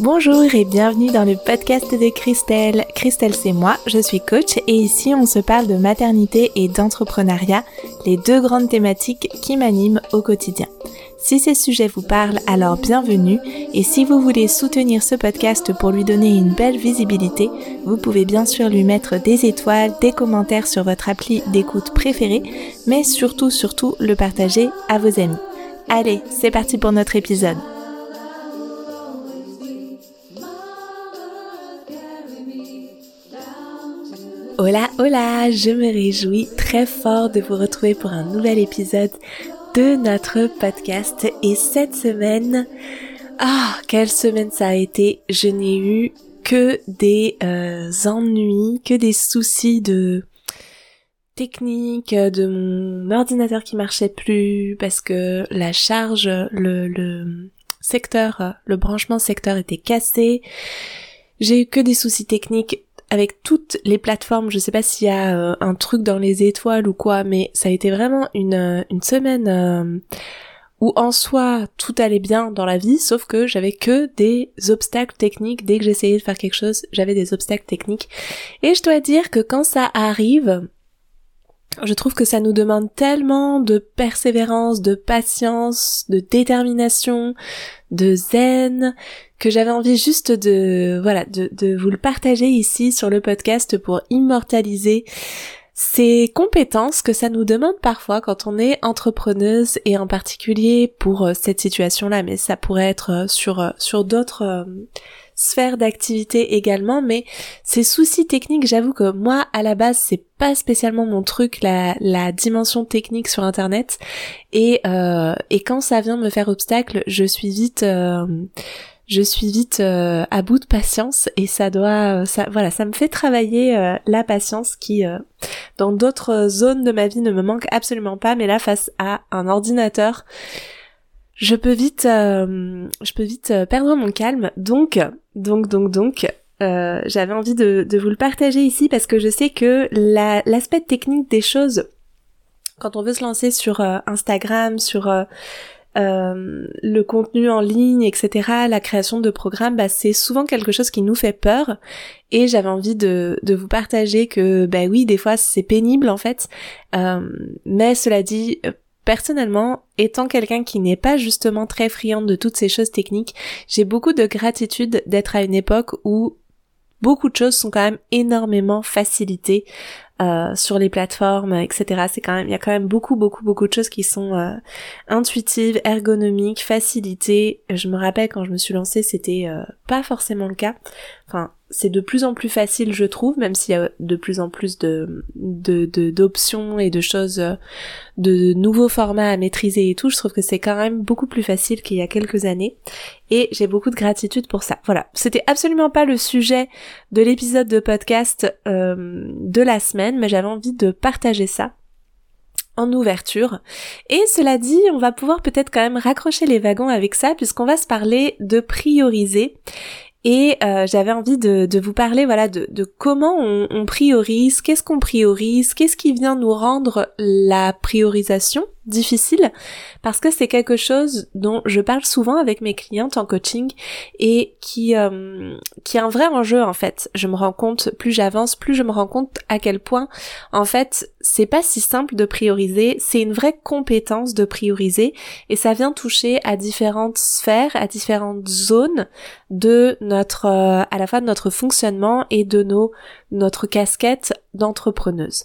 Bonjour et bienvenue dans le podcast de Christelle. Christelle c'est moi, je suis coach et ici on se parle de maternité et d'entrepreneuriat, les deux grandes thématiques qui m'animent au quotidien. Si ces sujets vous parlent, alors bienvenue et si vous voulez soutenir ce podcast pour lui donner une belle visibilité, vous pouvez bien sûr lui mettre des étoiles, des commentaires sur votre appli d'écoute préférée, mais surtout surtout le partager à vos amis. Allez, c'est parti pour notre épisode. Hola, hola, je me réjouis très fort de vous retrouver pour un nouvel épisode de notre podcast. Et cette semaine, ah, quelle semaine ça a été. Je n'ai eu que des euh, ennuis, que des soucis de technique, de mon ordinateur qui marchait plus parce que la charge, le secteur, le branchement secteur était cassé. J'ai eu que des soucis techniques avec toutes les plateformes, je sais pas s'il y a euh, un truc dans les étoiles ou quoi, mais ça a été vraiment une, euh, semaine euh, où en soi tout allait bien dans la vie, sauf que j'avais que des obstacles techniques. Dès que j'essayais de faire quelque chose, j'avais des obstacles techniques. Et je dois dire que quand ça arrive, je trouve que ça nous demande tellement de persévérance, de patience, de détermination, de zen, que j'avais envie juste de, voilà, de, vous le partager ici sur le podcast pour immortaliser ces compétences que ça nous demande parfois quand on est entrepreneuse et en particulier pour euh, cette situation-là, mais ça pourrait être euh, sur, euh, sur d'autres sphère d'activité également, mais ces soucis techniques, j'avoue que moi, à la base, c'est pas spécialement mon truc, la, la dimension technique sur Internet, et, euh, et quand ça vient me faire obstacle, je suis vite... Euh, je suis vite euh, à bout de patience et ça doit ça voilà ça me fait travailler la patience qui dans d'autres zones de ma vie ne me manque absolument pas mais là face à un ordinateur je peux vite, euh, je peux vite euh, perdre mon calme. Donc, donc, donc, donc, euh, j'avais envie de, vous le partager ici parce que je sais que l'aspect technique des choses, quand on veut se lancer sur Instagram, sur le contenu en ligne, etc., la création de programmes, bah, c'est souvent quelque chose qui nous fait peur. Et j'avais envie de, de vous partager que, bah oui, des fois c'est pénible en fait. mais cela dit, Personnellement, étant quelqu'un qui n'est pas justement très friand de toutes ces choses techniques, j'ai beaucoup de gratitude d'être à une époque où beaucoup de choses sont quand même énormément facilitées euh, sur les plateformes, etc. C'est quand même, il y a quand même beaucoup, beaucoup, beaucoup de choses qui sont euh, intuitives, ergonomiques, facilitées. Je me rappelle quand je me suis lancée, c'était euh, pas forcément le cas. Enfin, c'est de plus en plus facile, je trouve, même s'il y a de plus en plus de d'options et de choses, euh, de nouveaux formats à maîtriser et tout. Je trouve que c'est quand même beaucoup plus facile qu'il y a quelques années, et j'ai beaucoup de gratitude pour ça. Voilà, c'était absolument pas le sujet de l'épisode de podcast euh, de la semaine, mais j'avais envie de partager ça en ouverture. Et cela dit, on va pouvoir peut-être quand même raccrocher les wagons avec ça puisqu'on va se parler de prioriser et euh, j'avais envie de, vous parler voilà de, comment on priorise, qu'est-ce qu'on priorise, qu'est-ce qui vient nous rendre la priorisation difficile parce que c'est quelque chose dont je parle souvent avec mes clientes en coaching et qui euh, qui est un vrai enjeu en fait. Je me rends compte plus j'avance, plus je me rends compte à quel point en fait c'est pas si simple de prioriser, c'est une vraie compétence de prioriser et ça vient toucher à différentes sphères, à différentes zones de notre euh, à la fois de notre fonctionnement et de nos notre casquette d'entrepreneuse.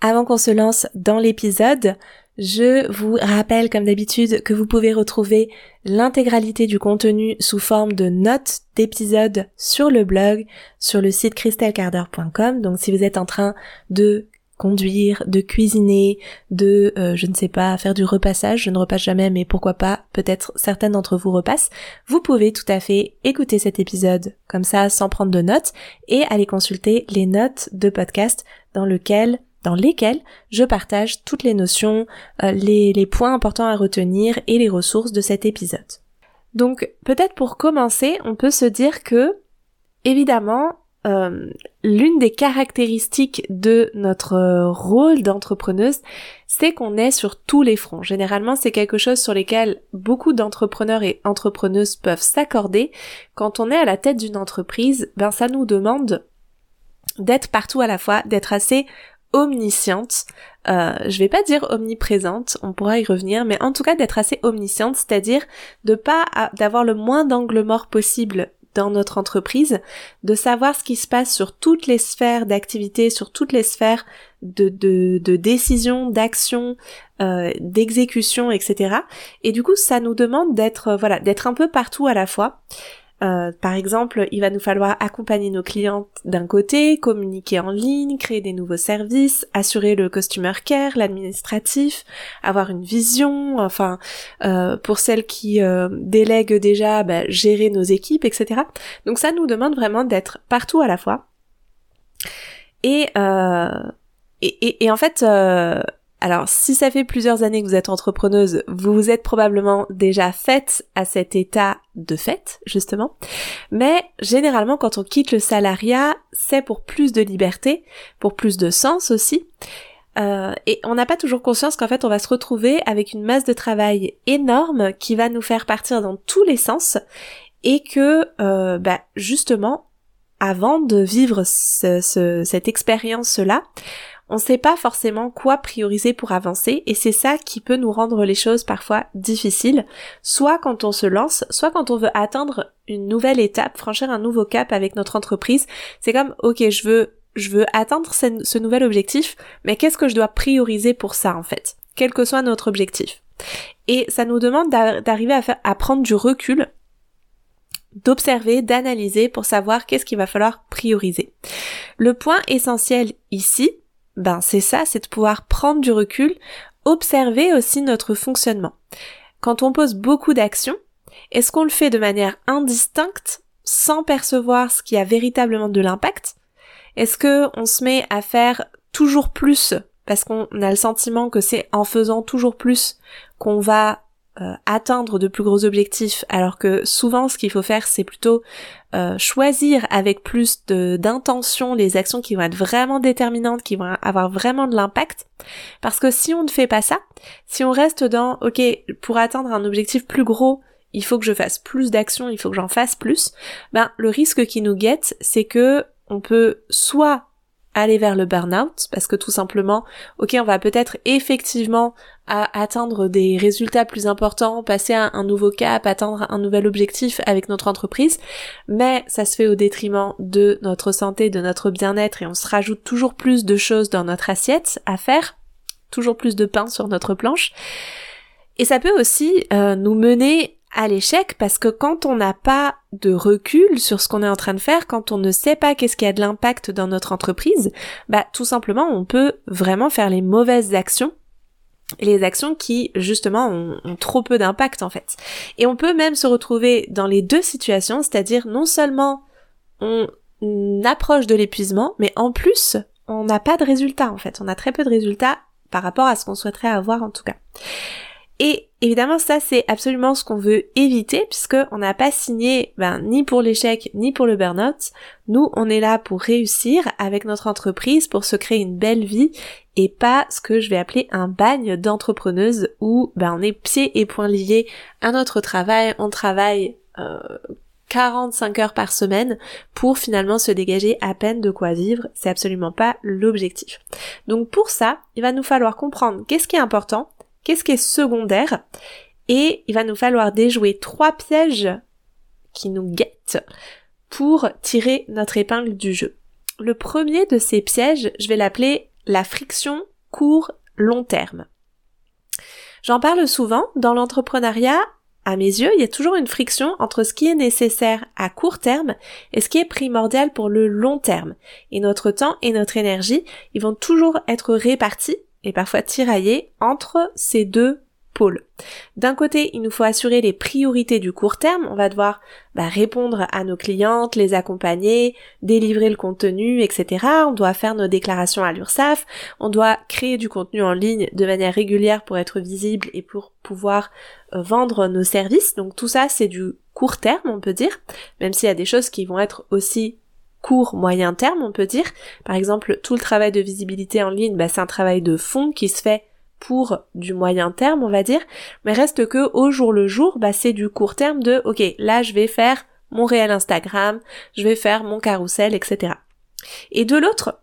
Avant qu'on se lance dans l'épisode, je vous rappelle comme d'habitude que vous pouvez retrouver l'intégralité du contenu sous forme de notes d'épisodes sur le blog, sur le site christelcarder.com. Donc si vous êtes en train de conduire, de cuisiner, de, euh, je ne sais pas, faire du repassage, je ne repasse jamais, mais pourquoi pas, peut-être certaines d'entre vous repassent, vous pouvez tout à fait écouter cet épisode comme ça sans prendre de notes et aller consulter les notes de podcast dans lequel dans lesquels je partage toutes les notions, euh, les, points importants à retenir et les ressources de cet épisode. Donc peut-être pour commencer, on peut se dire que, évidemment, euh, l'une des caractéristiques de notre rôle d'entrepreneuse, c'est qu'on est sur tous les fronts. Généralement, c'est quelque chose sur lequel beaucoup d'entrepreneurs et entrepreneuses peuvent s'accorder. Quand on est à la tête d'une entreprise, ben ça nous demande d'être partout à la fois, d'être assez omnisciente. Euh, je vais pas dire omniprésente, on pourra y revenir, mais en tout cas d'être assez omnisciente, c'est-à-dire de pas d'avoir le moins d'angle mort possible dans notre entreprise, de savoir ce qui se passe sur toutes les sphères d'activité, sur toutes les sphères de, de, de décision, d'action, euh, d'exécution, etc. Et du coup, ça nous demande d'être voilà, d'être un peu partout à la fois. Euh, par exemple, il va nous falloir accompagner nos clients d'un côté, communiquer en ligne, créer des nouveaux services, assurer le customer care, l'administratif, avoir une vision, enfin, euh, pour celles qui euh, délèguent déjà, bah, gérer nos équipes, etc. Donc ça nous demande vraiment d'être partout à la fois. Et, et, et, et, en fait, alors, si ça fait plusieurs années que vous êtes entrepreneuse, vous vous êtes probablement déjà faite à cet état de fait, justement. Mais généralement, quand on quitte le salariat, c'est pour plus de liberté, pour plus de sens aussi. Euh, et on n'a pas toujours conscience qu'en fait, on va se retrouver avec une masse de travail énorme qui va nous faire partir dans tous les sens et que, euh, bah, justement, avant de vivre cette expérience-là, on ne sait pas forcément quoi prioriser pour avancer et c'est ça qui peut nous rendre les choses parfois difficiles, soit quand on se lance, soit quand on veut atteindre une nouvelle étape, franchir un nouveau cap avec notre entreprise. C'est comme, ok, je veux, je veux atteindre ce, nouvel objectif, mais qu'est-ce que je dois prioriser pour ça en fait, quel que soit notre objectif. Et ça nous demande d'arriver à, à prendre du recul d'observer, d'analyser pour savoir qu'est-ce qu'il va falloir prioriser. Le point essentiel ici, ben c'est ça, c'est de pouvoir prendre du recul, observer aussi notre fonctionnement. Quand on pose beaucoup d'actions, est-ce qu'on le fait de manière indistincte, sans percevoir ce qui a véritablement de l'impact? Est-ce que on se met à faire toujours plus parce qu'on a le sentiment que c'est en faisant toujours plus qu'on va euh, atteindre de plus gros objectifs, alors que souvent ce qu'il faut faire c'est plutôt euh, choisir avec plus d'intention les actions qui vont être vraiment déterminantes, qui vont avoir vraiment de l'impact. Parce que si on ne fait pas ça, si on reste dans ok pour atteindre un objectif plus gros, il faut que je fasse plus d'actions, il faut que j'en fasse plus, ben le risque qui nous guette, c'est que on peut soit aller vers le burn-out parce que tout simplement, ok, on va peut-être effectivement atteindre des résultats plus importants, passer à un nouveau cap, atteindre un nouvel objectif avec notre entreprise, mais ça se fait au détriment de notre santé, de notre bien-être et on se rajoute toujours plus de choses dans notre assiette à faire, toujours plus de pain sur notre planche. Et ça peut aussi euh, nous mener à l'échec parce que quand on n'a pas de recul sur ce qu'on est en train de faire, quand on ne sait pas qu'est-ce qui a de l'impact dans notre entreprise, bah tout simplement on peut vraiment faire les mauvaises actions les actions qui justement ont, trop peu d'impact en fait. Et on peut même se retrouver dans les deux situations, c'est-à-dire non seulement on approche de l'épuisement, mais en plus on n'a pas de résultats en fait, on a très peu de résultats par rapport à ce qu'on souhaiterait avoir en tout cas. Et évidemment, ça c'est absolument ce qu'on veut éviter puisque on n'a pas signé ben, ni pour l'échec ni pour le burn-out. Nous, on est là pour réussir avec notre entreprise, pour se créer une belle vie et pas ce que je vais appeler un bagne d'entrepreneuse où ben, on est pieds et poings liés à notre travail, on travaille euh, 45 heures par semaine pour finalement se dégager à peine de quoi vivre. C'est absolument pas l'objectif. Donc pour ça, il va nous falloir comprendre qu'est-ce qui est important, qu'est-ce qui est secondaire, et il va nous falloir déjouer trois pièges qui nous guettent pour tirer notre épingle du jeu. Le premier de ces pièges, je vais l'appeler la friction court-long terme. J'en parle souvent, dans l'entrepreneuriat, à mes yeux, il y a toujours une friction entre ce qui est nécessaire à court terme et ce qui est primordial pour le long terme. Et notre temps et notre énergie, ils vont toujours être répartis et parfois tiraillés entre ces deux pôles. D'un côté, il nous faut assurer les priorités du court terme, on va devoir bah, répondre à nos clientes, les accompagner, délivrer le contenu, etc. On doit faire nos déclarations à l'URSSAF, on doit créer du contenu en ligne de manière régulière pour être visible et pour pouvoir euh, vendre nos services. Donc tout ça, c'est du court terme, on peut dire, même s'il y a des choses qui vont être aussi court moyen terme, on peut dire. Par exemple, tout le travail de visibilité en ligne, bah, c'est un travail de fond qui se fait pour du moyen terme, on va dire, mais reste que au jour le jour, bah, c'est du court terme de OK, là je vais faire mon réel Instagram, je vais faire mon carrousel, etc. Et de l'autre,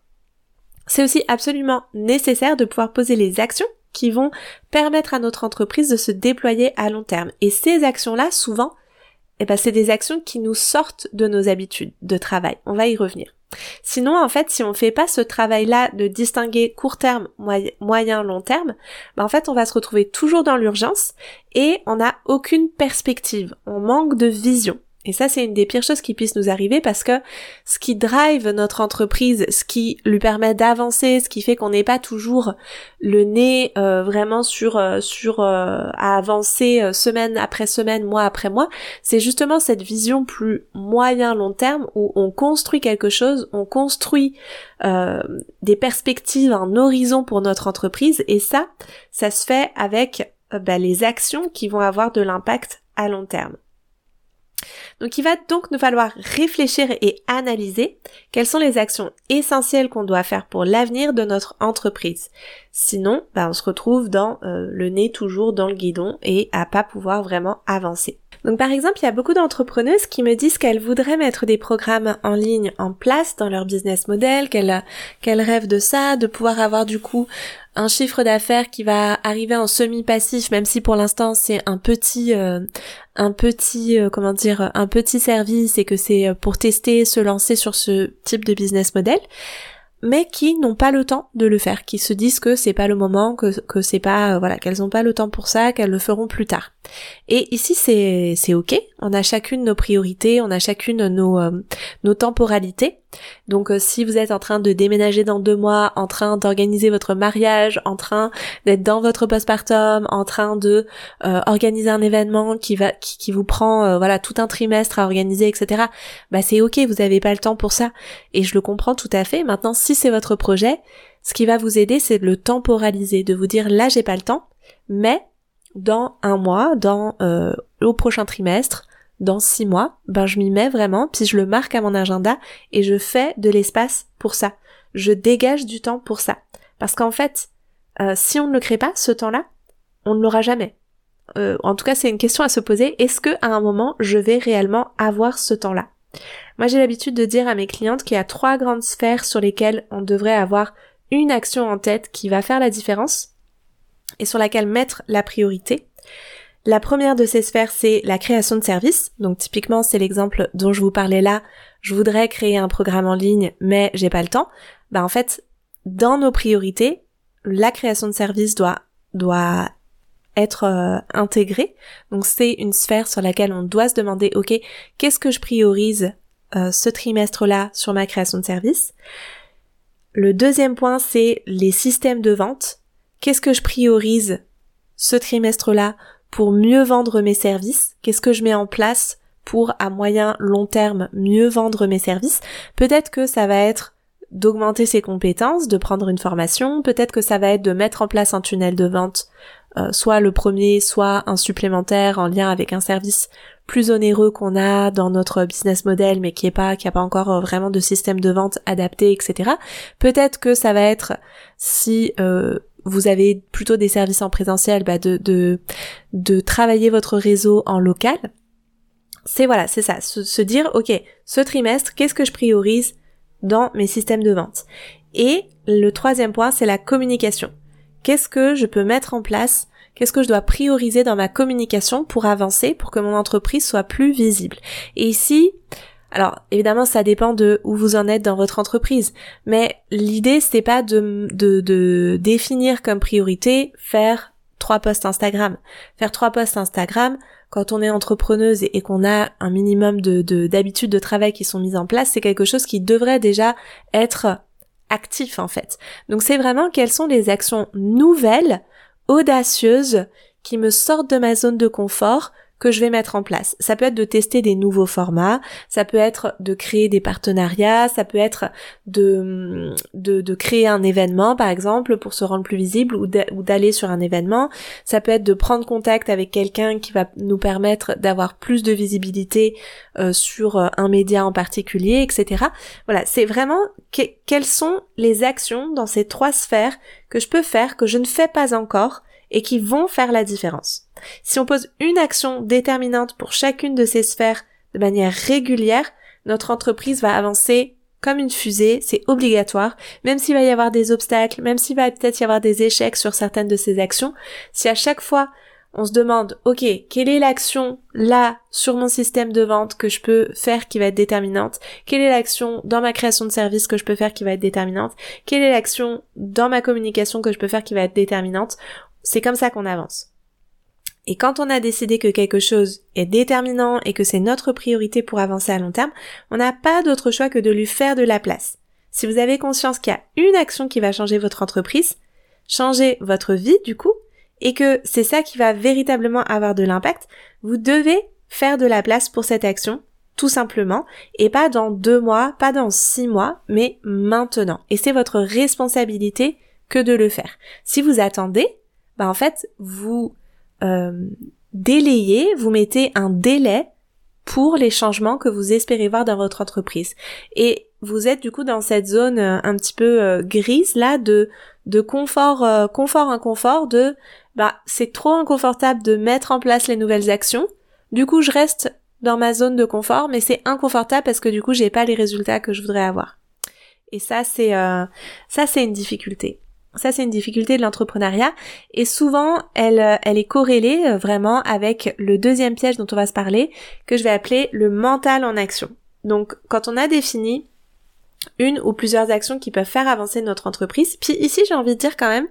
c'est aussi absolument nécessaire de pouvoir poser les actions qui vont permettre à notre entreprise de se déployer à long terme. Et ces actions-là, souvent, eh ben, c'est des actions qui nous sortent de nos habitudes de travail. On va y revenir. Sinon, en fait, si on fait pas ce travail-là de distinguer court terme, moyen, long terme, ben, en fait, on va se retrouver toujours dans l'urgence et on n'a aucune perspective. On manque de vision. Et ça, c'est une des pires choses qui puissent nous arriver parce que ce qui drive notre entreprise, ce qui lui permet d'avancer, ce qui fait qu'on n'est pas toujours le nez euh, vraiment sur euh, sur euh, à avancer semaine après semaine, mois après mois, c'est justement cette vision plus moyen long terme où on construit quelque chose, on construit des perspectives, un horizon pour notre entreprise et ça, ça se fait avec bah, les actions qui vont avoir de l'impact à long terme. Donc il va donc nous falloir réfléchir et analyser quelles sont les actions essentielles qu'on doit faire pour l'avenir de notre entreprise. Sinon, bah, on se retrouve dans euh, le nez toujours dans le guidon et à pas pouvoir vraiment avancer. Donc par exemple, il y a beaucoup d'entrepreneuses qui me disent qu'elles voudraient mettre des programmes en ligne en place dans leur business model, qu'elles qu'elles rêvent de ça, de pouvoir avoir du coup un chiffre d'affaires qui va arriver en semi-passif, même si pour l'instant c'est un petit, euh, un petit, euh, comment dire, un petit service et que c'est pour tester, se lancer sur ce type de business model mais qui n'ont pas le temps de le faire, qui se disent que c'est pas le moment, que, c'est pas, euh, voilà, qu'elles n'ont pas le temps pour ça, qu'elles le feront plus tard. Et ici, c'est, c'est ok. On a chacune nos priorités, on a chacune nos, euh, nos temporalités. Donc euh, si vous êtes en train de déménager dans deux mois, en train d'organiser votre mariage, en train d'être dans votre postpartum, en train de euh, organiser un événement qui va qui, vous prend euh, voilà tout un trimestre à organiser, etc. Bah c'est ok, vous n'avez pas le temps pour ça. Et je le comprends tout à fait. Maintenant, si c'est votre projet, ce qui va vous aider, c'est de le temporaliser, de vous dire là j'ai pas le temps, mais dans un mois, dans au prochain trimestre, dans six mois, ben je m'y mets vraiment, puis je le marque à mon agenda et je fais de l'espace pour ça. Je dégage du temps pour ça. Parce qu'en fait, euh, si on ne le crée pas, ce temps-là, on ne l'aura jamais. Euh, en tout cas, c'est une question à se poser. Est-ce que à un moment, je vais réellement avoir ce temps-là? Moi, j'ai l'habitude de dire à mes clientes qu'il y a trois grandes sphères sur lesquelles on devrait avoir une action en tête qui va faire la différence et sur laquelle mettre la priorité. La première de ces sphères, c'est la création de services. Donc typiquement, c'est l'exemple dont je vous parlais là. Je voudrais créer un programme en ligne, mais j'ai pas le temps. Bah en fait, dans nos priorités, la création de services doit doit être euh, intégrée. Donc c'est une sphère sur laquelle on doit se demander, ok, qu'est-ce que je priorise euh, ce trimestre-là sur ma création de services? Le deuxième point, c'est les systèmes de vente. Qu'est-ce que je priorise ce trimestre-là pour mieux vendre mes services Qu'est-ce que je mets en place pour à moyen long terme mieux vendre mes services? Peut-être que ça va être d'augmenter ses compétences, de prendre une formation, peut-être que ça va être de mettre en place un tunnel de vente, euh, soit le premier, soit un supplémentaire en lien avec un service plus onéreux qu'on a dans notre business model mais qui est pas qui a pas encore euh, vraiment de système de vente adapté etc peut-être que ça va être si euh, vous avez plutôt des services en présentiel, bah de, de, de travailler votre réseau en local. C'est voilà, c'est ça, se, dire, ok, ce trimestre, qu'est-ce que je priorise dans mes systèmes de vente? Et le troisième point, c'est la communication. Qu'est-ce que je peux mettre en place? Qu'est-ce que je dois prioriser dans ma communication pour avancer, pour que mon entreprise soit plus visible? Et ici, alors évidemment ça dépend de où vous en êtes dans votre entreprise, mais l'idée c'est pas de, de, définir comme priorité faire trois posts Instagram. Faire trois posts Instagram, quand on est entrepreneuse et, qu'on a un minimum de d'habitudes de, travail qui sont mises en place, c'est quelque chose qui devrait déjà être actif en fait. Donc c'est vraiment quelles sont les actions nouvelles, audacieuses, qui me sortent de ma zone de confort, que je vais mettre en place. Ça peut être de tester des nouveaux formats, ça peut être de créer des partenariats, ça peut être de, de, créer un événement par exemple pour se rendre plus visible ou d'aller sur un événement, ça peut être de prendre contact avec quelqu'un qui va nous permettre d'avoir plus de visibilité euh, sur euh, un média en particulier, etc. Voilà, c'est vraiment quelles sont les actions dans ces trois sphères que je peux faire, que je ne fais pas encore, et qui vont faire la différence. Si on pose une action déterminante pour chacune de ces sphères de manière régulière, notre entreprise va avancer comme une fusée, c'est obligatoire, même s'il va y avoir des obstacles, même s'il va peut-être y avoir des échecs sur certaines de ces actions, si à chaque fois on se demande, ok, quelle est l'action là sur mon système de vente que je peux faire qui va être déterminante? Quelle est l'action dans ma création de service que je peux faire qui va être déterminante? Quelle est l'action dans ma communication que je peux faire qui va être déterminante? C'est comme ça qu'on avance. Et quand on a décidé que quelque chose est déterminant et que c'est notre priorité pour avancer à long terme, on n'a pas d'autre choix que de lui faire de la place. Si vous avez conscience qu'il y a une action qui va changer votre entreprise, changer votre vie du coup, et que c'est ça qui va véritablement avoir de l'impact, vous devez faire de la place pour cette action, tout simplement, et pas dans deux mois, pas dans six mois, mais maintenant. Et c'est votre responsabilité que de le faire. Si vous attendez, bah en fait, vous euh, délayez, vous mettez un délai pour les changements que vous espérez voir dans votre entreprise. Et vous êtes du coup dans cette zone euh, un petit peu euh, grise là de de confort euh, confort inconfort de bah c'est trop inconfortable de mettre en place les nouvelles actions. Du coup, je reste dans ma zone de confort, mais c'est inconfortable parce que du coup, j'ai pas les résultats que je voudrais avoir. Et ça, c'est ça, c'est une difficulté. Ça, c'est une difficulté de l'entrepreneuriat et souvent, elle, euh, elle est corrélée euh, vraiment avec le deuxième piège dont on va se parler, que je vais appeler le mental en action. Donc, quand on a défini une ou plusieurs actions qui peuvent faire avancer notre entreprise. Puis ici, j'ai envie de dire quand même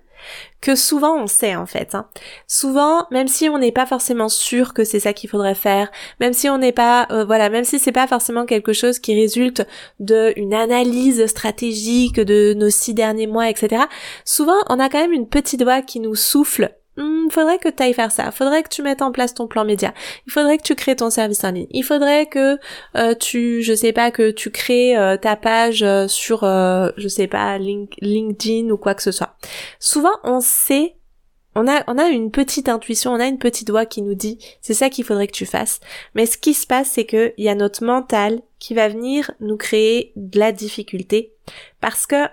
que souvent on sait en fait. Hein. Souvent, même si on n'est pas forcément sûr que c'est ça qu'il faudrait faire, même si on n'est pas, euh, voilà, même si c'est pas forcément quelque chose qui résulte d'une analyse stratégique de nos six derniers mois, etc. Souvent, on a quand même une petite voix qui nous souffle Hmm, faudrait que tu ailles faire ça, faudrait que tu mettes en place ton plan média, il faudrait que tu crées ton service en ligne, il faudrait que euh, tu, je sais pas, que tu crées euh, ta page euh, sur, je sais pas, LinkedIn ou quoi que ce soit. Souvent, on sait, on a, on a une petite intuition, on a une petite voix qui nous dit, c'est ça qu'il faudrait que tu fasses. Mais ce qui se passe, c'est que il y a notre mental qui va venir nous créer de la difficulté parce que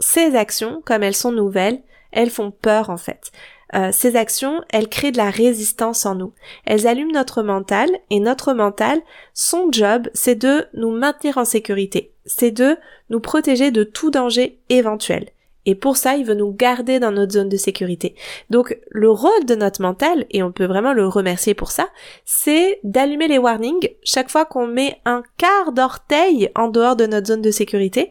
ces actions, comme elles sont nouvelles, elles font peur en fait. Euh, ces actions, elles créent de la résistance en nous. Elles allument notre mental et notre mental, son job, c'est de nous maintenir en sécurité. C'est de nous protéger de tout danger éventuel. Et pour ça, il veut nous garder dans notre zone de sécurité. Donc, le rôle de notre mental, et on peut vraiment le remercier pour ça, c'est d'allumer les warnings chaque fois qu'on met un quart d'orteil en dehors de notre zone de sécurité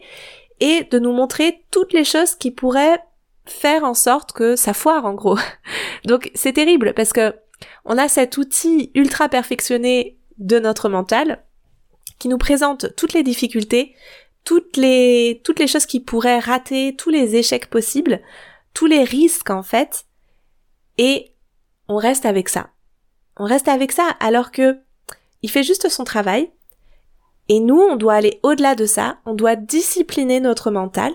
et de nous montrer toutes les choses qui pourraient faire en sorte que ça foire en gros. Donc c'est terrible parce que on a cet outil ultra perfectionné de notre mental qui nous présente toutes les difficultés, toutes les toutes les choses qui pourraient rater, tous les échecs possibles, tous les risques en fait et on reste avec ça. On reste avec ça alors que il fait juste son travail et nous on doit aller au-delà de ça, on doit discipliner notre mental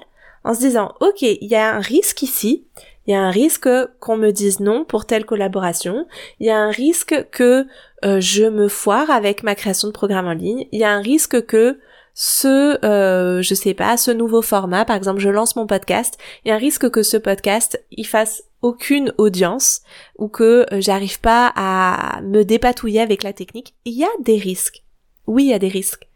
en se disant, OK, il y a un risque ici, il y a un risque qu'on me dise non pour telle collaboration, il y a un risque que euh, je me foire avec ma création de programme en ligne, il y a un risque que ce, euh, je sais pas, ce nouveau format, par exemple, je lance mon podcast, il y a un risque que ce podcast, il fasse aucune audience ou que euh, j'arrive pas à me dépatouiller avec la technique. Il y a des risques. Oui, il y a des risques.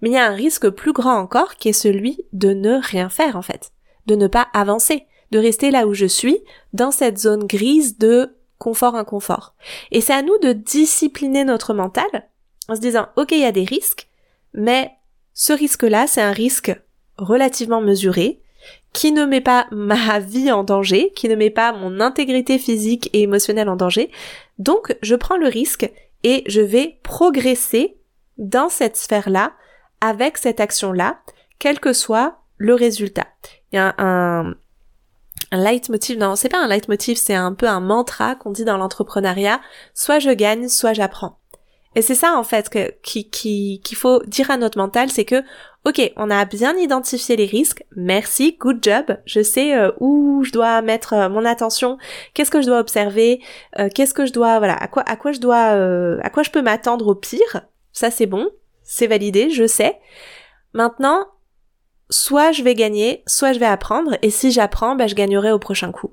Mais il y a un risque plus grand encore qui est celui de ne rien faire en fait de ne pas avancer, de rester là où je suis, dans cette zone grise de confort-inconfort. Et c'est à nous de discipliner notre mental en se disant, ok, il y a des risques, mais ce risque-là, c'est un risque relativement mesuré, qui ne met pas ma vie en danger, qui ne met pas mon intégrité physique et émotionnelle en danger. Donc, je prends le risque et je vais progresser dans cette sphère-là, avec cette action-là, quel que soit le résultat il y a un, un leitmotiv, non, c'est pas un leitmotiv, c'est un peu un mantra qu'on dit dans l'entrepreneuriat, soit je gagne, soit j'apprends. Et c'est ça en fait que qu'il qui, qu'il faut dire à notre mental, c'est que ok, on a bien identifié les risques, merci, good job, je sais euh, où je dois mettre euh, mon attention, qu'est-ce que je dois observer, euh, qu'est-ce que je dois, voilà, à quoi à quoi je dois, à quoi je peux m'attendre au pire, ça c'est bon, c'est validé, je sais. Maintenant, soit je vais gagner, soit je vais apprendre, et si j'apprends, bah, je gagnerai au prochain coup.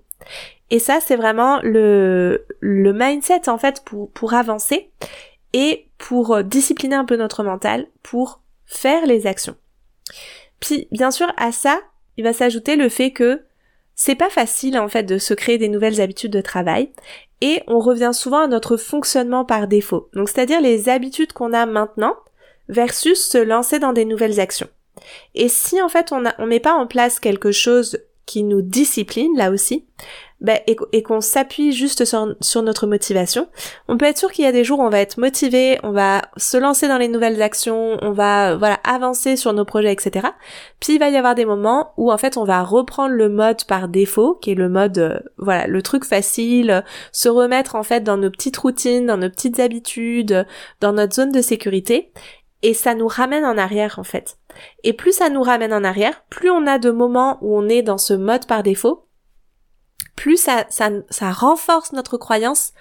Et ça, c'est vraiment le, le mindset en fait pour, pour avancer et pour euh, discipliner un peu notre mental, pour faire les actions. Puis, bien sûr, à ça, il va s'ajouter le fait que c'est pas facile en fait de se créer des nouvelles habitudes de travail et on revient souvent à notre fonctionnement par défaut. Donc c'est-à-dire les habitudes qu'on a maintenant versus se lancer dans des nouvelles actions. Et si en fait on, ne met pas en place quelque chose qui nous discipline là aussi, ben, et, qu'on s'appuie juste sur, notre motivation, on peut être sûr qu'il y a des jours où on va être motivé, on va se lancer dans les nouvelles actions, on va voilà avancer sur nos projets, etc. Puis il va y avoir des moments où en fait on va reprendre le mode par défaut, qui est le mode euh, voilà le truc facile, se remettre en fait dans nos petites routines, dans nos petites habitudes, dans notre zone de sécurité, et ça nous ramène en arrière en fait. Et plus ça nous ramène en arrière, plus on a de moments où on est dans ce mode par défaut, plus ça, ça, ça renforce notre croyance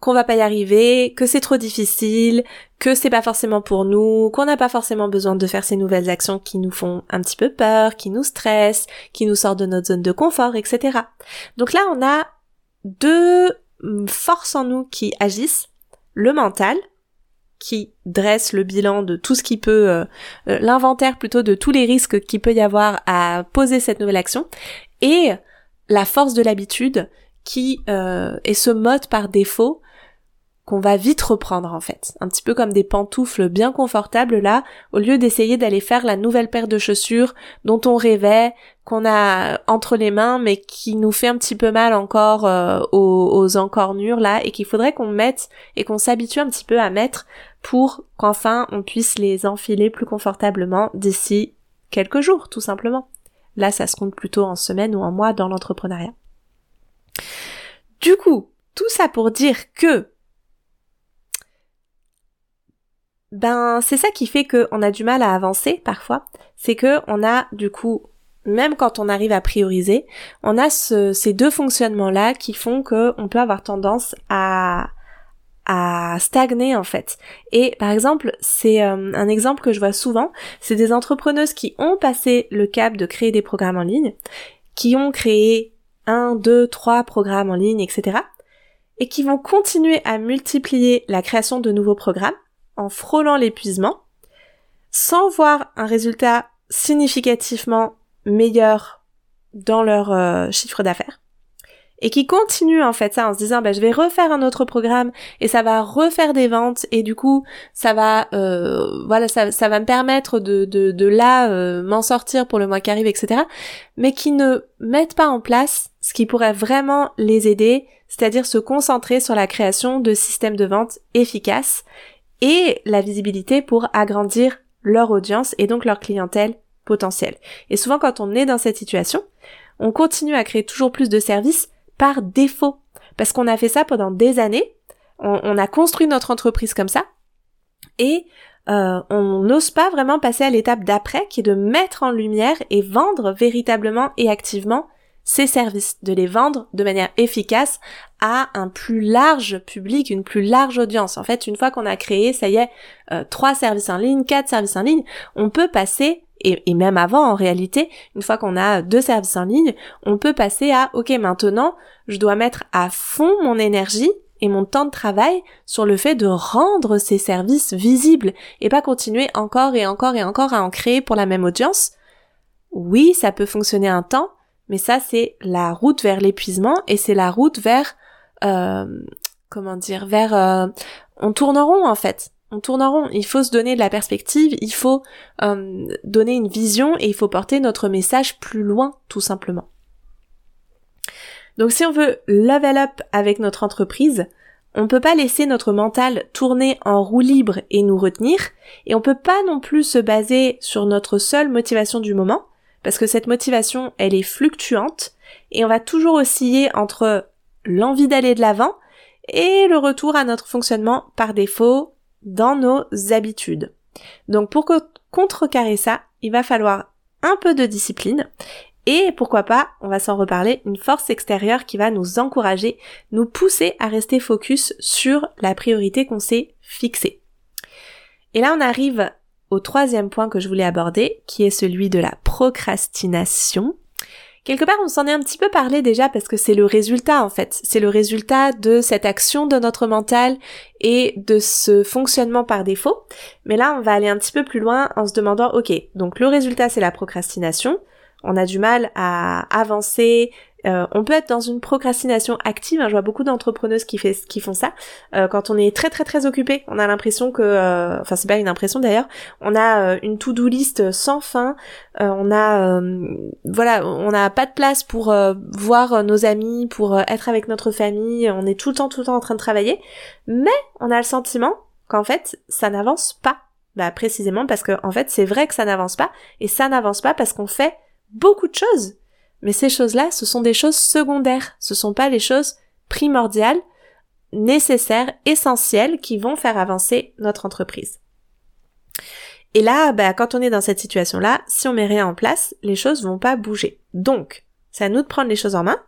qu'on va pas y arriver, que c'est trop difficile, que c'est pas forcément pour nous, qu'on n'a pas forcément besoin de faire ces nouvelles actions qui nous font un petit peu peur, qui nous stressent, qui nous sortent de notre zone de confort, etc. Donc là, on a deux forces en nous qui agissent. Le mental, qui dresse le bilan de tout ce qui peut, euh, euh, l'inventaire plutôt de tous les risques qu'il peut y avoir à poser cette nouvelle action, et la force de l'habitude qui euh, est ce mode par défaut qu'on va vite reprendre en fait. Un petit peu comme des pantoufles bien confortables là, au lieu d'essayer d'aller faire la nouvelle paire de chaussures dont on rêvait, qu'on a entre les mains mais qui nous fait un petit peu mal encore euh, aux, aux encornures là et qu'il faudrait qu'on mette et qu'on s'habitue un petit peu à mettre pour qu'enfin on puisse les enfiler plus confortablement d'ici quelques jours tout simplement. Là, ça se compte plutôt en semaines ou en mois dans l'entrepreneuriat. Du coup, tout ça pour dire que ben c'est ça qui fait qu'on a du mal à avancer parfois, c'est que on a du coup même quand on arrive à prioriser, on a ces deux fonctionnements là qui font qu'on peut avoir tendance à à stagner en fait. Et par exemple, c'est euh, un exemple que je vois souvent, c'est des entrepreneuses qui ont passé le cap de créer des programmes en ligne, qui ont créé un, deux, trois programmes en ligne, etc. et qui vont continuer à multiplier la création de nouveaux programmes en frôlant l'épuisement, sans voir un résultat significativement meilleur dans leur euh, chiffre d'affaires et qui continue en fait ça en se disant bah, je vais refaire un autre programme et ça va refaire des ventes et du coup ça va euh, voilà ça, ça va me permettre de, de, de là euh, m'en sortir pour le mois qui arrive etc mais qui ne mettent pas en place ce qui pourrait vraiment les aider c'est-à-dire se concentrer sur la création de systèmes de vente efficaces et la visibilité pour agrandir leur audience et donc leur clientèle potentielle. Et souvent quand on est dans cette situation on continue à créer toujours plus de services par défaut. Parce qu'on a fait ça pendant des années, on, a construit notre entreprise comme ça, et euh, on n'ose pas vraiment passer à l'étape d'après, qui est de mettre en lumière et vendre véritablement et activement ces services, de les vendre de manière efficace à un plus large public, une plus large audience. En fait, une fois qu'on a créé, ça y est, euh, trois services en ligne, quatre services en ligne, on peut passer et, même avant en réalité, une fois qu'on a deux services en ligne, on peut passer à ok maintenant je dois mettre à fond mon énergie et mon temps de travail sur le fait de rendre ces services visibles et pas continuer encore et encore et encore à en créer pour la même audience. Oui, ça peut fonctionner un temps, mais ça c'est la route vers l'épuisement et c'est la route vers euh, comment dire vers euh, on tourne rond en fait on tourne en rond. Il faut se donner de la perspective, il faut euh, donner une vision et il faut porter notre message plus loin, tout simplement. Donc si on veut level up avec notre entreprise, on ne peut pas laisser notre mental tourner en roue libre et nous retenir, et on peut pas non plus se baser sur notre seule motivation du moment, parce que cette motivation, elle est fluctuante, et on va toujours osciller entre l'envie d'aller de l'avant et le retour à notre fonctionnement par défaut, dans nos habitudes. Donc pour contrecarrer ça, il va falloir un peu de discipline et pourquoi pas, on va s'en reparler, une force extérieure qui va nous encourager, nous pousser à rester focus sur la priorité qu'on s'est fixée. Et là, on arrive au troisième point que je voulais aborder, qui est celui de la procrastination. Quelque part, on s'en est un petit peu parlé déjà parce que c'est le résultat en fait. C'est le résultat de cette action de notre mental et de ce fonctionnement par défaut. Mais là, on va aller un petit peu plus loin en se demandant, ok, donc le résultat c'est la procrastination on a du mal à avancer. Euh, on peut être dans une procrastination active. Hein. je vois beaucoup d'entrepreneuses qui, font ça. Euh, quand on est très très très occupé, on a l'impression que, euh, enfin c'est pas une impression d'ailleurs, on a une to-do list sans fin. on a, voilà, on n'a pas de place pour voir nos amis, pour être avec notre famille. On est tout le temps tout le temps en train de travailler, mais on a le sentiment qu'en fait ça n'avance pas. Bah précisément parce que en fait c'est vrai que ça n'avance pas et ça n'avance pas parce qu'on fait beaucoup de choses. Mais ces choses-là, ce sont des choses secondaires. Ce sont pas les choses primordiales, nécessaires, essentielles qui vont faire avancer notre entreprise. Et là, bah, quand on est dans cette situation-là, si on met rien en place, les choses vont pas bouger. Donc, c'est à nous de prendre les choses en main.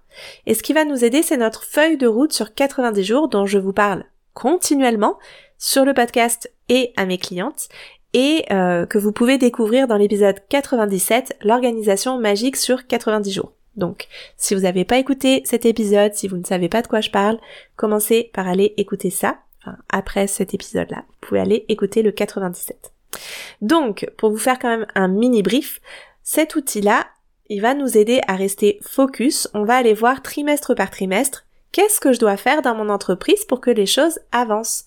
Et ce qui va nous aider, c'est notre feuille de route sur 90 jours dont je vous parle continuellement sur le podcast et à mes clientes et euh, que vous pouvez découvrir dans l'épisode 97, l'organisation magique sur 90 jours. Donc, si vous n'avez pas écouté cet épisode, si vous ne savez pas de quoi je parle, commencez par aller écouter ça. Enfin, après cet épisode-là, vous pouvez aller écouter le 97. Donc, pour vous faire quand même un mini brief, cet outil-là, il va nous aider à rester focus. On va aller voir trimestre par trimestre qu'est-ce que je dois faire dans mon entreprise pour que les choses avancent.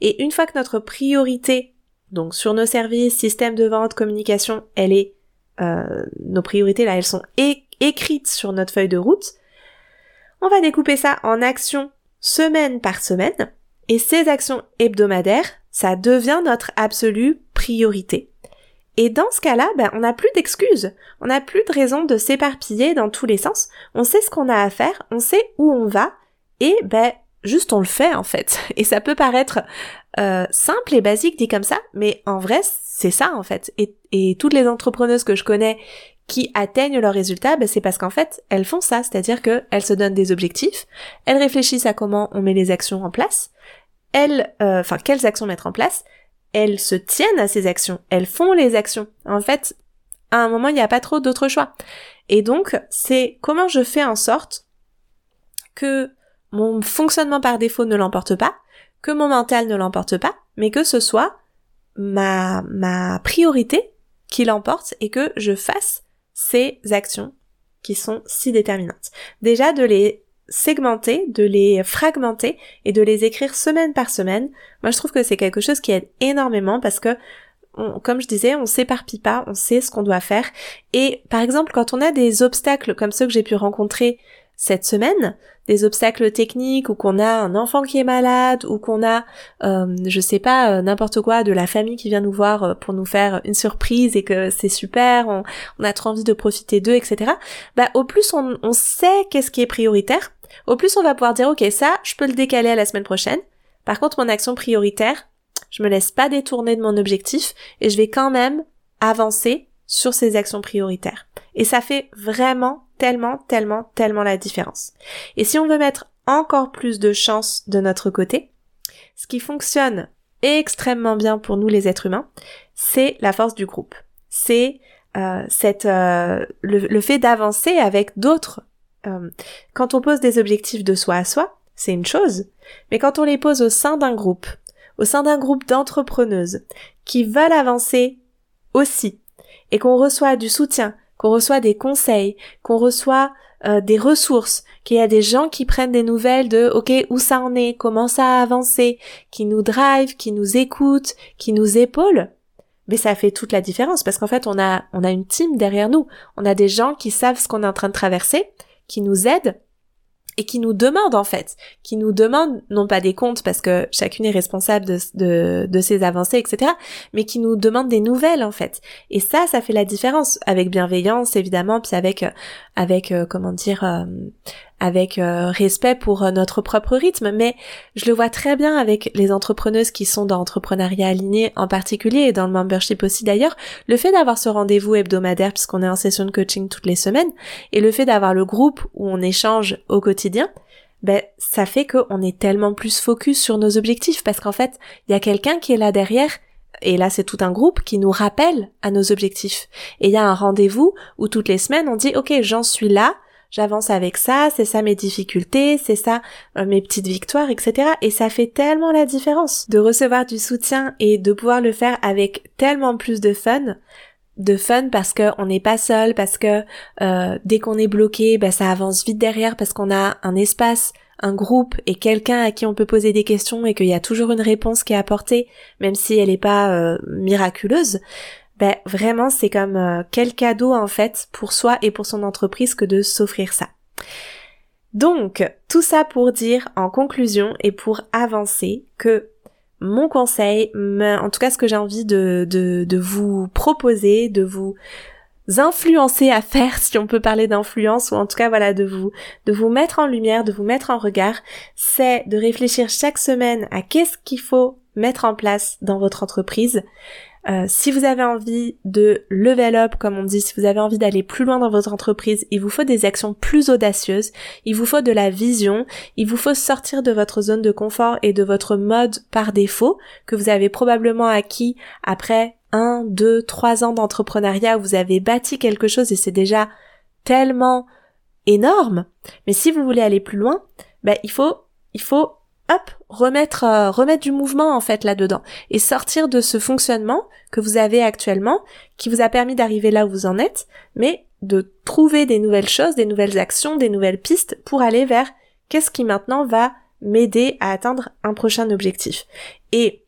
Et une fois que notre priorité donc sur nos services, système de vente, communication, elle est, euh, nos priorités là, elles sont écrites sur notre feuille de route. On va découper ça en actions semaine par semaine. Et ces actions hebdomadaires, ça devient notre absolue priorité. Et dans ce cas-là, ben, on n'a plus d'excuses. On n'a plus de raison de s'éparpiller dans tous les sens. On sait ce qu'on a à faire, on sait où on va, et ben, juste on le fait en fait. Et ça peut paraître euh, simple et basique dit comme ça, mais en vrai c'est ça en fait. Et, toutes les entrepreneuses que je connais qui atteignent leurs résultats, ben, c'est parce qu'en fait elles font ça, c'est-à-dire qu'elles se donnent des objectifs, elles réfléchissent à comment on met les actions en place, elles, euh, enfin quelles actions mettre en place, elles se tiennent à ces actions, elles font les actions. En fait, à un moment il n'y a pas trop d'autre choix. Et donc c'est comment je fais en sorte que mon fonctionnement par défaut ne l'emporte pas, que mon mental ne l'emporte pas, mais que ce soit ma, ma priorité qui l'emporte et que je fasse ces actions qui sont si déterminantes. Déjà de les segmenter, de les fragmenter et de les écrire semaine par semaine. Moi, je trouve que c'est quelque chose qui aide énormément parce que comme je disais, on s'éparpille pas, on sait ce qu'on doit faire. Et par exemple, quand on a des obstacles comme ceux que j'ai pu rencontrer cette semaine, des obstacles techniques ou qu'on a un enfant qui est malade ou qu'on a, euh, je sais pas, euh, n'importe quoi, de la famille qui vient nous voir euh, pour nous faire une surprise et que c'est super, on, a trop envie de profiter d'eux, etc. Bah au plus on, on sait qu'est-ce qui est prioritaire, au plus on va pouvoir dire ok ça, je peux le décaler à la semaine prochaine. Par contre mon action prioritaire, je me laisse pas détourner de mon objectif et je vais quand même avancer sur ces actions prioritaires. Et ça fait vraiment tellement, tellement, tellement la différence. Et si on veut mettre encore plus de chance de notre côté, ce qui fonctionne extrêmement bien pour nous les êtres humains, c'est la force du groupe. C'est euh, cette euh, le, fait d'avancer avec d'autres. Euh, quand on pose des objectifs de soi à soi, c'est une chose, mais quand on les pose au sein d'un groupe, au sein d'un groupe d'entrepreneuses qui veulent avancer aussi, et qu'on reçoit du soutien, qu'on reçoit des conseils, qu'on reçoit euh, des ressources, qu'il y a des gens qui prennent des nouvelles de OK, où ça en est, comment ça a avancé, qui nous drive, qui nous écoute, qui nous épaule, mais ça fait toute la différence parce qu'en fait, on a on a une team derrière nous. On a des gens qui savent ce qu'on est en train de traverser, qui nous aident et qui nous demandent en fait, qui nous demandent non pas des comptes parce que chacune est responsable de, de, ses avancées, etc., mais qui nous demandent des nouvelles en fait. Et ça, ça fait la différence avec bienveillance évidemment, puis avec avec euh, comment dire, euh, avec euh, respect pour euh, notre propre rythme, mais je le vois très bien avec les entrepreneuses qui sont dans l'entrepreneuriat aligné en particulier et dans le membership aussi d'ailleurs, le fait d'avoir ce rendez-vous hebdomadaire puisqu'on est en session de coaching toutes les semaines et le fait d'avoir le groupe où on échange au quotidien, ben ça fait qu'on est tellement plus focus sur nos objectifs parce qu'en fait, il y a quelqu'un qui est là derrière et là c'est tout un groupe qui nous rappelle à nos objectifs. Et il y a un rendez-vous où toutes les semaines on dit OK, j'en suis là, j'avance avec ça, c'est ça mes difficultés, c'est ça euh, mes petites victoires, etc. Et ça fait tellement la différence de recevoir du soutien et de pouvoir le faire avec tellement plus de fun de fun parce que on n'est pas seul, parce que euh, dès qu'on est bloqué, bah, ça avance vite derrière parce qu'on a un espace, un groupe et quelqu'un à qui on peut poser des questions et qu'il y a toujours une réponse qui est apportée, même si elle n'est pas euh, miraculeuse ben vraiment c'est comme euh, quel cadeau en fait pour soi et pour son entreprise que de s'offrir ça. Donc tout ça pour dire en conclusion et pour avancer que mon conseil, en tout cas ce que j'ai envie de, de, de vous proposer, de vous influencer à faire si on peut parler d'influence ou en tout cas voilà de vous de vous mettre en lumière, de vous mettre en regard, c'est de réfléchir chaque semaine à qu'est-ce qu'il faut mettre en place dans votre entreprise, euh, si vous avez envie de level up, comme on dit, si vous avez envie d'aller plus loin dans votre entreprise, il vous faut des actions plus audacieuses, il vous faut de la vision, il vous faut sortir de votre zone de confort et de votre mode par défaut que vous avez probablement acquis après un, deux, trois ans d'entrepreneuriat où vous avez bâti quelque chose et c'est déjà tellement énorme. Mais si vous voulez aller plus loin, ben, il faut, il faut hop, remettre euh, remettre du mouvement en fait là-dedans et sortir de ce fonctionnement que vous avez actuellement qui vous a permis d'arriver là où vous en êtes, mais de trouver des nouvelles choses, des nouvelles actions, des nouvelles pistes pour aller vers qu'est-ce qui maintenant va m'aider à atteindre un prochain objectif. Et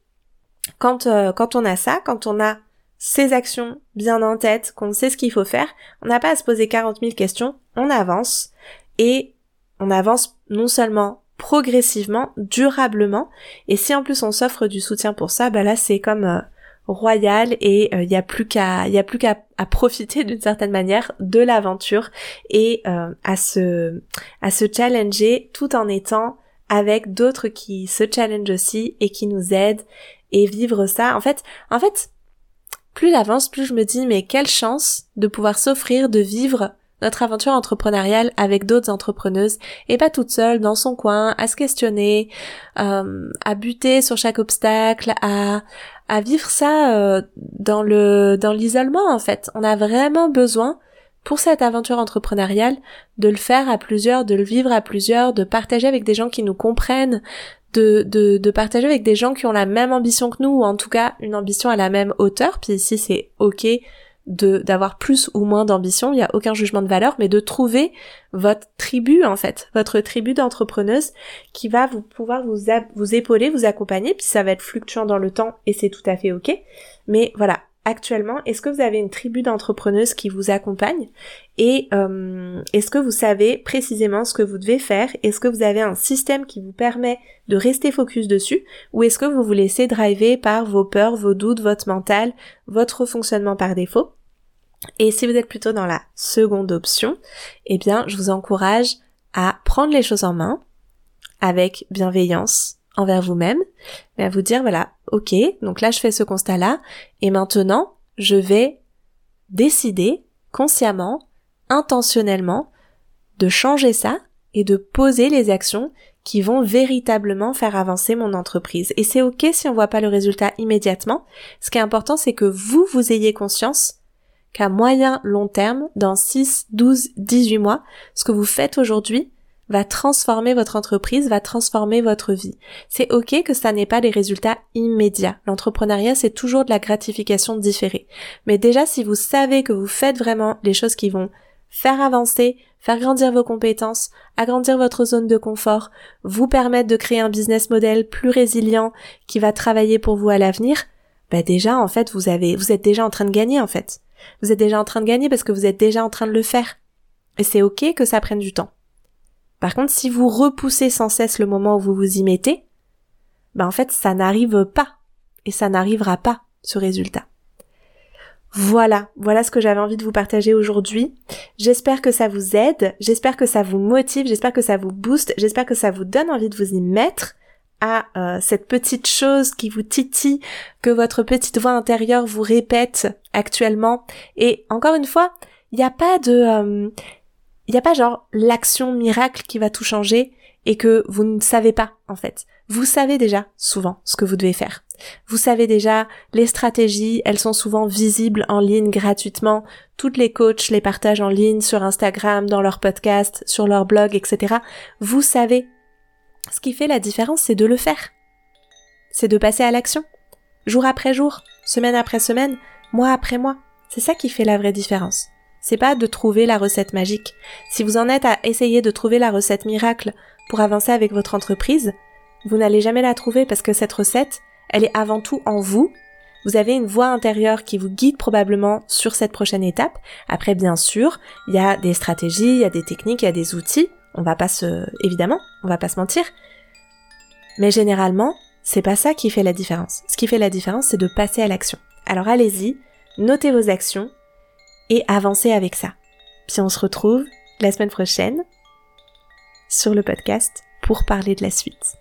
quand euh, quand on a ça, quand on a ces actions bien en tête, qu'on sait ce qu'il faut faire, on n'a pas à se poser 40 000 questions, on avance et on avance non seulement progressivement, durablement. Et si en plus on s'offre du soutien pour ça, bah là c'est comme euh, royal et il euh, n'y a plus qu'à y a plus qu'à profiter d'une certaine manière de l'aventure et euh, à se à se challenger tout en étant avec d'autres qui se challenge aussi et qui nous aident et vivre ça. En fait, en fait, plus j'avance, plus je me dis mais quelle chance de pouvoir s'offrir de vivre notre aventure entrepreneuriale avec d'autres entrepreneuses et pas toute seule dans son coin à se questionner, euh, à buter sur chaque obstacle, à vivre ça euh, dans le dans l'isolement en fait. On a vraiment besoin pour cette aventure entrepreneuriale de le faire à plusieurs, de le vivre à plusieurs, de partager avec des gens qui nous comprennent, de, de, de partager avec des gens qui ont la même ambition que nous, ou en tout cas une ambition à la même hauteur. Puis ici c'est ok de d'avoir plus ou moins d'ambition, il n'y a aucun jugement de valeur, mais de trouver votre tribu en fait, votre tribu d'entrepreneuses qui va vous pouvoir vous vous épauler, vous accompagner, puis ça va être fluctuant dans le temps et c'est tout à fait ok. Mais voilà, actuellement, est-ce que vous avez une tribu d'entrepreneuses qui vous accompagne et euh, est-ce que vous savez précisément ce que vous devez faire? Est-ce que vous avez un système qui vous permet de rester focus dessus? Ou est-ce que vous vous laissez driver par vos peurs, vos doutes, votre mental, votre fonctionnement par défaut? Et si vous êtes plutôt dans la seconde option, eh bien, je vous encourage à prendre les choses en main avec bienveillance, envers vous-même, mais à vous dire voilà, ok, donc là je fais ce constat-là, et maintenant je vais décider consciemment, intentionnellement, de changer ça et de poser les actions qui vont véritablement faire avancer mon entreprise. Et c'est ok si on voit pas le résultat immédiatement. Ce qui est important, c'est que vous, vous ayez conscience qu'à moyen long terme, dans 6, 12, 18 mois, ce que vous faites aujourd'hui va transformer votre entreprise, va transformer votre vie. C'est ok que ça n'ait pas des résultats immédiats. L'entrepreneuriat, c'est toujours de la gratification différée. Mais déjà, si vous savez que vous faites vraiment les choses qui vont faire avancer, faire grandir vos compétences, agrandir votre zone de confort, vous permettre de créer un business model plus résilient qui va travailler pour vous à l'avenir, bah déjà, en fait, vous avez, vous êtes déjà en train de gagner, en fait. Vous êtes déjà en train de gagner parce que vous êtes déjà en train de le faire. Et c'est ok que ça prenne du temps. Par contre, si vous repoussez sans cesse le moment où vous vous y mettez, ben en fait, ça n'arrive pas. Et ça n'arrivera pas, ce résultat. Voilà, voilà ce que j'avais envie de vous partager aujourd'hui. J'espère que ça vous aide, j'espère que ça vous motive, j'espère que ça vous booste, j'espère que ça vous donne envie de vous y mettre à euh, cette petite chose qui vous titille, que votre petite voix intérieure vous répète actuellement. Et encore une fois, il n'y a pas de... Euh, n'y a pas genre l'action miracle qui va tout changer et que vous ne savez pas en fait. Vous savez déjà souvent ce que vous devez faire. Vous savez déjà les stratégies, elles sont souvent visibles en ligne gratuitement. Toutes les coachs les partagent en ligne sur Instagram, dans leur podcast, sur leur blog, etc. Vous savez. Ce qui fait la différence, c'est de le faire. C'est de passer à l'action. Jour après jour, semaine après semaine, mois après mois. C'est ça qui fait la vraie différence. C'est pas de trouver la recette magique. Si vous en êtes à essayer de trouver la recette miracle pour avancer avec votre entreprise, vous n'allez jamais la trouver parce que cette recette, elle est avant tout en vous. Vous avez une voix intérieure qui vous guide probablement sur cette prochaine étape. Après, bien sûr, il y a des stratégies, il y a des techniques, il y a des outils. On va pas se, évidemment, on va pas se mentir. Mais généralement, c'est pas ça qui fait la différence. Ce qui fait la différence, c'est de passer à l'action. Alors allez-y, notez vos actions et avancez avec ça. Puis on se retrouve la semaine prochaine sur le podcast pour parler de la suite.